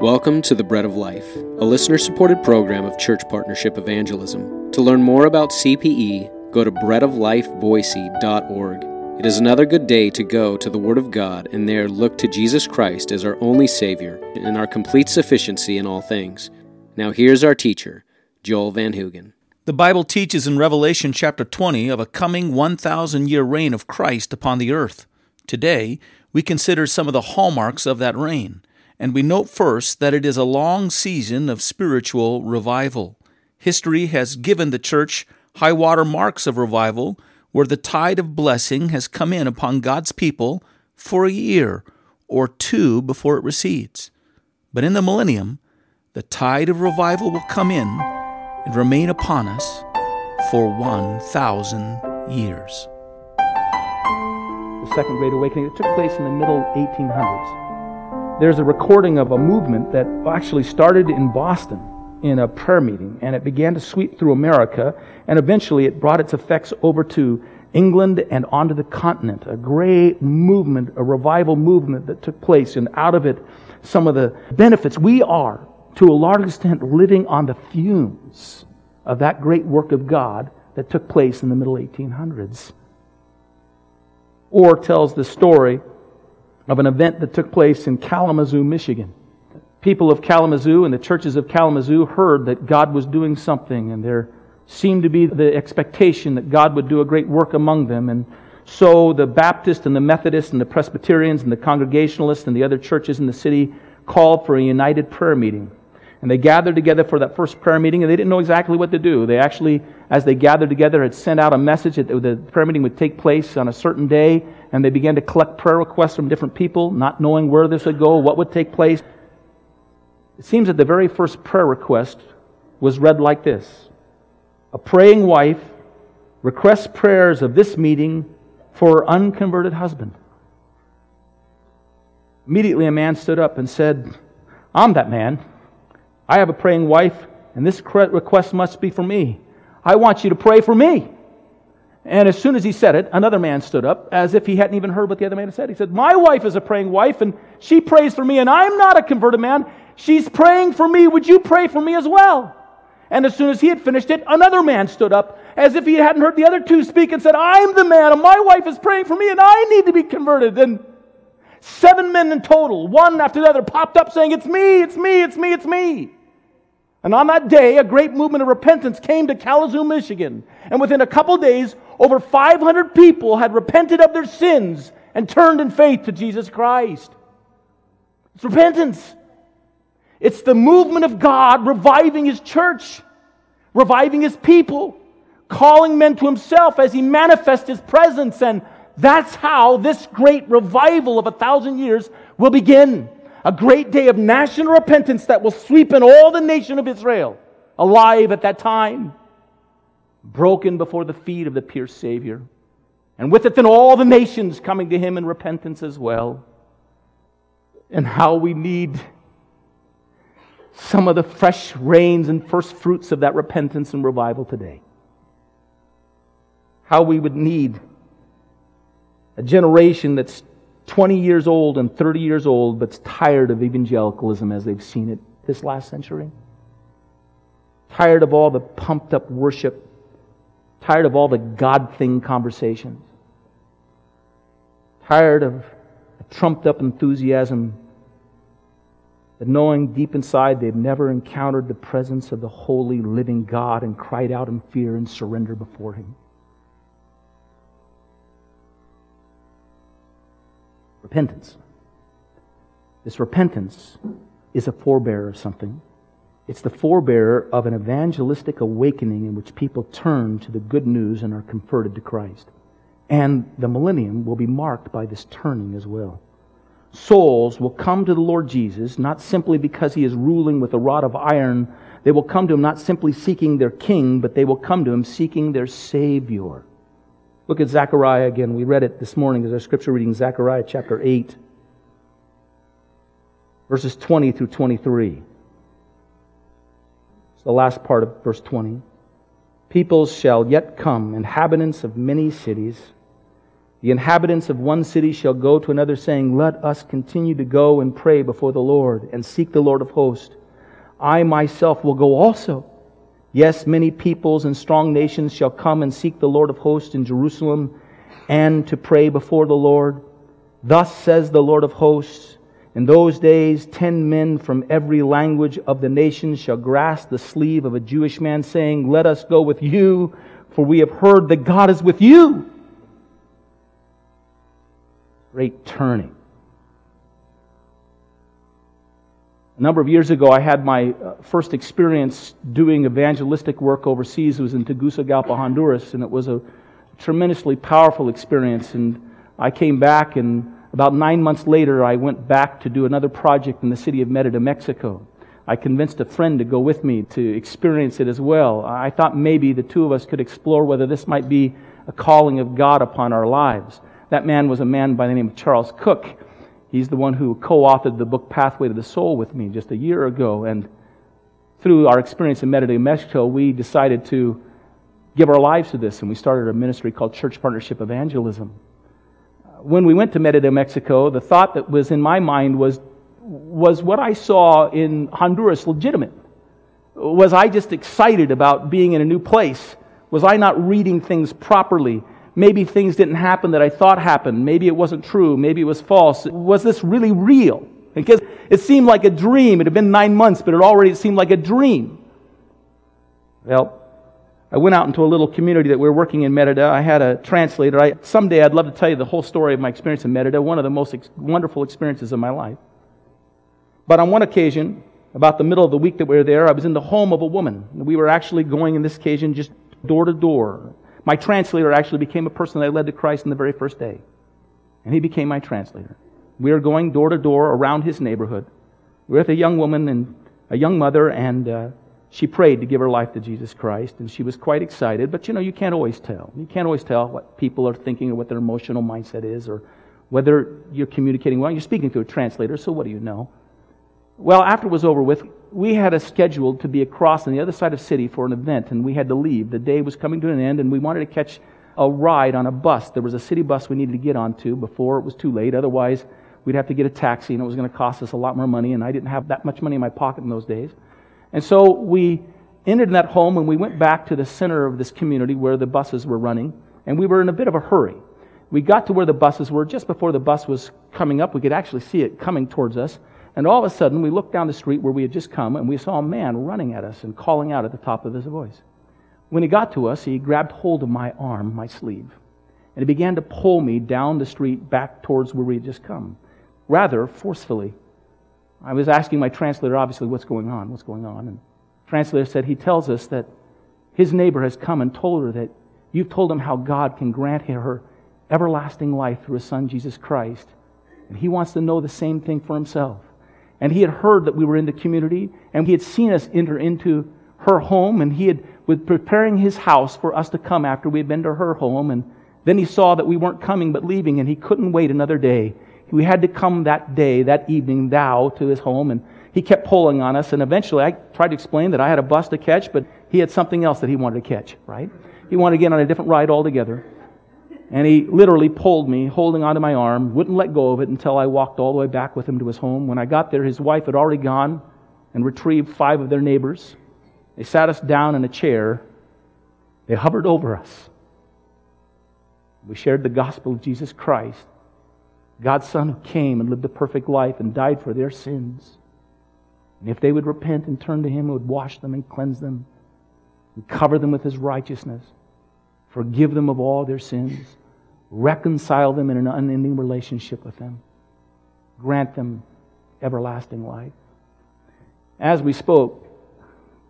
Welcome to the Bread of Life, a listener supported program of Church Partnership Evangelism. To learn more about CPE, go to breadoflifeboise.org. It is another good day to go to the Word of God and there look to Jesus Christ as our only Savior and our complete sufficiency in all things. Now, here's our teacher, Joel Van Hoogen. The Bible teaches in Revelation chapter 20 of a coming 1,000 year reign of Christ upon the earth. Today, we consider some of the hallmarks of that reign, and we note first that it is a long season of spiritual revival. History has given the church high water marks of revival where the tide of blessing has come in upon God's people for a year or two before it recedes. But in the millennium, the tide of revival will come in and remain upon us for 1,000 years. The Second Great Awakening that took place in the middle 1800s. There's a recording of a movement that actually started in Boston in a prayer meeting, and it began to sweep through America, and eventually it brought its effects over to England and onto the continent. A great movement, a revival movement that took place, and out of it, some of the benefits. We are, to a large extent, living on the fumes of that great work of God that took place in the middle 1800s. Orr tells the story of an event that took place in Kalamazoo, Michigan people of Kalamazoo and the churches of Kalamazoo heard that God was doing something, and there seemed to be the expectation that God would do a great work among them. And so the Baptists and the Methodists and the Presbyterians and the Congregationalists and the other churches in the city called for a united prayer meeting. And they gathered together for that first prayer meeting, and they didn't know exactly what to do. They actually, as they gathered together, had sent out a message that the prayer meeting would take place on a certain day, and they began to collect prayer requests from different people, not knowing where this would go, what would take place. It seems that the very first prayer request was read like this A praying wife requests prayers of this meeting for her unconverted husband. Immediately, a man stood up and said, I'm that man. I have a praying wife, and this request must be for me. I want you to pray for me. And as soon as he said it, another man stood up as if he hadn't even heard what the other man had said. He said, My wife is a praying wife, and she prays for me, and I'm not a converted man. She's praying for me. Would you pray for me as well? And as soon as he had finished it, another man stood up as if he hadn't heard the other two speak and said, I'm the man, and my wife is praying for me, and I need to be converted. And seven men in total, one after the other, popped up saying, It's me, it's me, it's me, it's me. And on that day, a great movement of repentance came to Kalamazoo, Michigan. And within a couple days, over 500 people had repented of their sins and turned in faith to Jesus Christ. It's repentance. It's the movement of God reviving His church, reviving His people, calling men to Himself as He manifests His presence. And that's how this great revival of a thousand years will begin. A great day of national repentance that will sweep in all the nation of Israel, alive at that time, broken before the feet of the pierced Savior. And with it, then all the nations coming to Him in repentance as well. And how we need some of the fresh rains and first fruits of that repentance and revival today. How we would need a generation that's 20 years old and 30 years old but's tired of evangelicalism as they've seen it this last century. Tired of all the pumped up worship. Tired of all the God thing conversations. Tired of trumped up enthusiasm that knowing deep inside they've never encountered the presence of the holy, living God and cried out in fear and surrender before Him. Repentance. This repentance is a forebearer of something. It's the forebearer of an evangelistic awakening in which people turn to the good news and are converted to Christ. And the millennium will be marked by this turning as well souls will come to the Lord Jesus, not simply because he is ruling with a rod of iron. They will come to him not simply seeking their king, but they will come to him seeking their Savior. Look at Zechariah again. We read it this morning as our scripture reading, Zechariah chapter 8, verses 20 through 23. It's the last part of verse 20. Peoples shall yet come, inhabitants of many cities The inhabitants of one city shall go to another, saying, Let us continue to go and pray before the Lord and seek the Lord of hosts. I myself will go also. Yes, many peoples and strong nations shall come and seek the Lord of hosts in Jerusalem and to pray before the Lord. Thus says the Lord of hosts In those days, ten men from every language of the nations shall grasp the sleeve of a Jewish man, saying, Let us go with you, for we have heard that God is with you. Great turning. A number of years ago, I had my uh, first experience doing evangelistic work overseas. It was in Tegucigalpa, Honduras, and it was a tremendously powerful experience. And I came back, and about nine months later, I went back to do another project in the city of Merida, Mexico. I convinced a friend to go with me to experience it as well. I thought maybe the two of us could explore whether this might be a calling of God upon our lives. That man was a man by the name of Charles Cook. He's the one who co authored the book Pathway to the Soul with me just a year ago. And through our experience in Merida, Mexico, we decided to give our lives to this, and we started a ministry called Church Partnership Evangelism. Uh, when we went to Merida, Mexico, the thought that was in my mind was was what I saw in Honduras legitimate? Was I just excited about being in a new place? Was I not reading things properly? Maybe things didn't happen that I thought happened. Maybe it wasn't true. Maybe it was false. Was this really real? Because it seemed like a dream. It had been nine months, but it already seemed like a dream. Well, I went out into a little community that we were working in Merida. I had a translator. I, someday I'd love to tell you the whole story of my experience in Merida, one of the most ex- wonderful experiences of my life. But on one occasion, about the middle of the week that we were there, I was in the home of a woman. We were actually going in this occasion just door to door, my translator actually became a person that I led to Christ in the very first day. And he became my translator. We were going door to door around his neighborhood. With a young woman and a young mother, and uh, she prayed to give her life to Jesus Christ, and she was quite excited. But you know, you can't always tell. You can't always tell what people are thinking or what their emotional mindset is or whether you're communicating well. You're speaking to a translator, so what do you know? Well, after it was over with, we had a schedule to be across on the other side of city for an event, and we had to leave. The day was coming to an end, and we wanted to catch a ride on a bus. There was a city bus we needed to get onto before it was too late. Otherwise, we'd have to get a taxi, and it was going to cost us a lot more money, and I didn't have that much money in my pocket in those days. And so we entered in that home, and we went back to the center of this community where the buses were running, and we were in a bit of a hurry. We got to where the buses were just before the bus was coming up. We could actually see it coming towards us. And all of a sudden, we looked down the street where we had just come, and we saw a man running at us and calling out at the top of his voice. When he got to us, he grabbed hold of my arm, my sleeve, and he began to pull me down the street back towards where we had just come, rather forcefully. I was asking my translator, obviously, what's going on? What's going on? And the translator said, He tells us that his neighbor has come and told her that you've told him how God can grant her everlasting life through his son, Jesus Christ. And he wants to know the same thing for himself. And he had heard that we were in the community, and he had seen us enter into her home, and he had was preparing his house for us to come after we had been to her home. And then he saw that we weren't coming but leaving, and he couldn't wait another day. We had to come that day, that evening, thou, to his home, and he kept pulling on us. And eventually, I tried to explain that I had a bus to catch, but he had something else that he wanted to catch, right? He wanted to get on a different ride altogether. And he literally pulled me, holding onto my arm, wouldn't let go of it until I walked all the way back with him to his home. When I got there, his wife had already gone and retrieved five of their neighbors. They sat us down in a chair. They hovered over us. We shared the gospel of Jesus Christ, God's Son who came and lived a perfect life and died for their sins. And if they would repent and turn to Him, He would wash them and cleanse them and cover them with His righteousness, forgive them of all their sins reconcile them in an unending relationship with them, grant them everlasting life. As we spoke,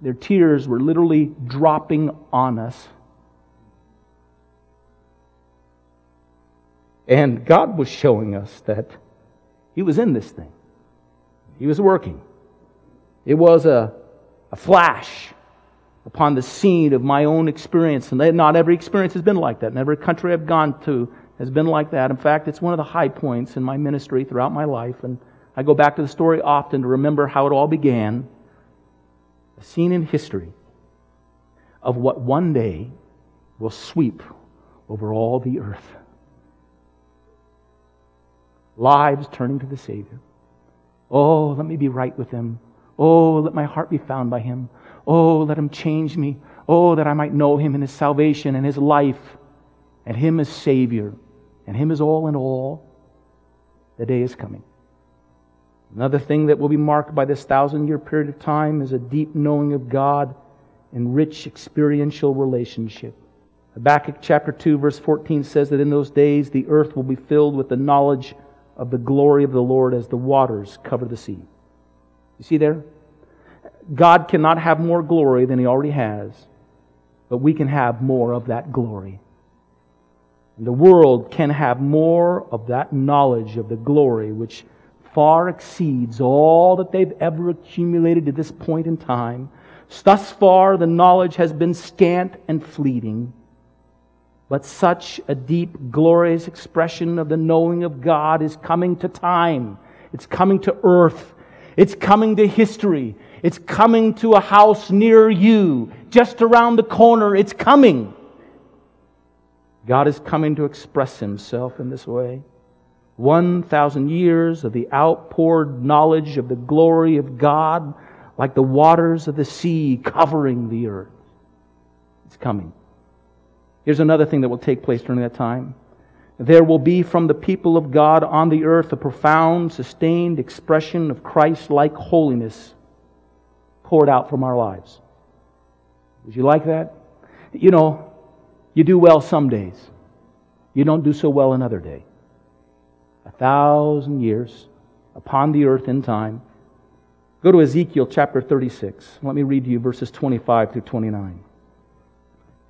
their tears were literally dropping on us. And God was showing us that He was in this thing. He was working. It was a, a flash upon the scene of my own experience. And not every experience has been like that. And every country I've gone to has been like that. In fact, it's one of the high points in my ministry throughout my life. And I go back to the story often to remember how it all began. A scene in history of what one day will sweep over all the earth. lives turning to the Savior. Oh, let me be right with Him. Oh, let my heart be found by Him. Oh, let Him change me. Oh, that I might know Him in His salvation and His life and Him as Savior and Him as all in all. The day is coming. Another thing that will be marked by this thousand year period of time is a deep knowing of God and rich experiential relationship. Habakkuk chapter 2, verse 14 says that in those days the earth will be filled with the knowledge of the glory of the Lord as the waters cover the sea. You see there? God cannot have more glory than he already has, but we can have more of that glory. And the world can have more of that knowledge of the glory which far exceeds all that they've ever accumulated to this point in time. Thus far, the knowledge has been scant and fleeting. But such a deep, glorious expression of the knowing of God is coming to time. It's coming to earth. It's coming to history. It's coming to a house near you, just around the corner. It's coming. God is coming to express himself in this way. 1,000 years of the outpoured knowledge of the glory of God, like the waters of the sea covering the earth. It's coming. Here's another thing that will take place during that time. There will be from the people of God on the earth a profound, sustained expression of Christ like holiness poured out from our lives. Would you like that? You know, you do well some days, you don't do so well another day a thousand years upon the earth in time. Go to Ezekiel chapter 36. Let me read to you verses 25 through 29.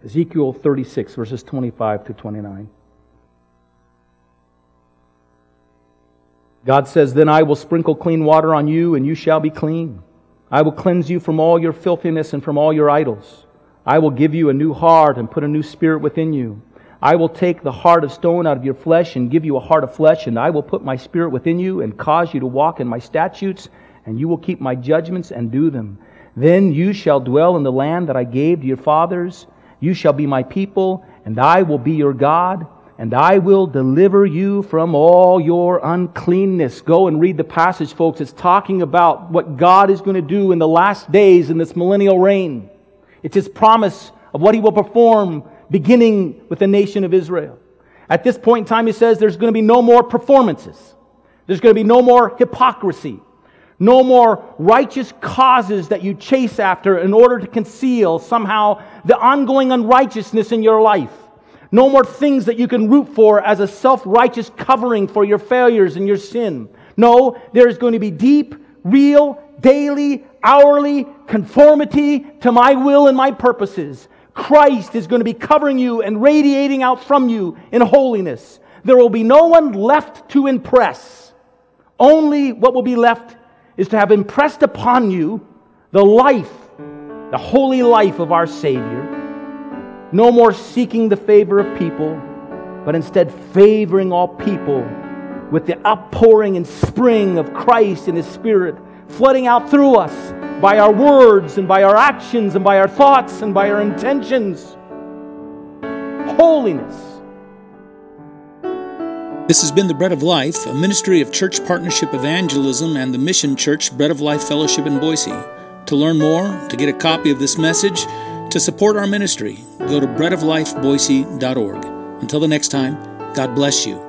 Ezekiel 36, verses 25 through 29. God says, Then I will sprinkle clean water on you, and you shall be clean. I will cleanse you from all your filthiness and from all your idols. I will give you a new heart and put a new spirit within you. I will take the heart of stone out of your flesh and give you a heart of flesh, and I will put my spirit within you and cause you to walk in my statutes, and you will keep my judgments and do them. Then you shall dwell in the land that I gave to your fathers. You shall be my people, and I will be your God, and I will deliver you from all your uncleanness. Go and read the passage, folks. It's talking about what God is going to do in the last days in this millennial reign. It's his promise of what he will perform beginning with the nation of Israel. At this point in time, he says there's going to be no more performances. There's going to be no more hypocrisy. No more righteous causes that you chase after in order to conceal somehow the ongoing unrighteousness in your life. No more things that you can root for as a self righteous covering for your failures and your sin. No, there is going to be deep, real, daily, hourly conformity to my will and my purposes. Christ is going to be covering you and radiating out from you in holiness. There will be no one left to impress. Only what will be left is to have impressed upon you the life, the holy life of our Savior. No more seeking the favor of people, but instead favoring all people with the outpouring and spring of Christ and His Spirit flooding out through us by our words and by our actions and by our thoughts and by our intentions. Holiness. This has been the Bread of Life, a ministry of Church Partnership Evangelism and the Mission Church Bread of Life Fellowship in Boise. To learn more, to get a copy of this message, to support our ministry, go to breadoflifeboise.org. Until the next time, God bless you.